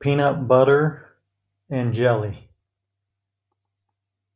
Peanut butter and jelly.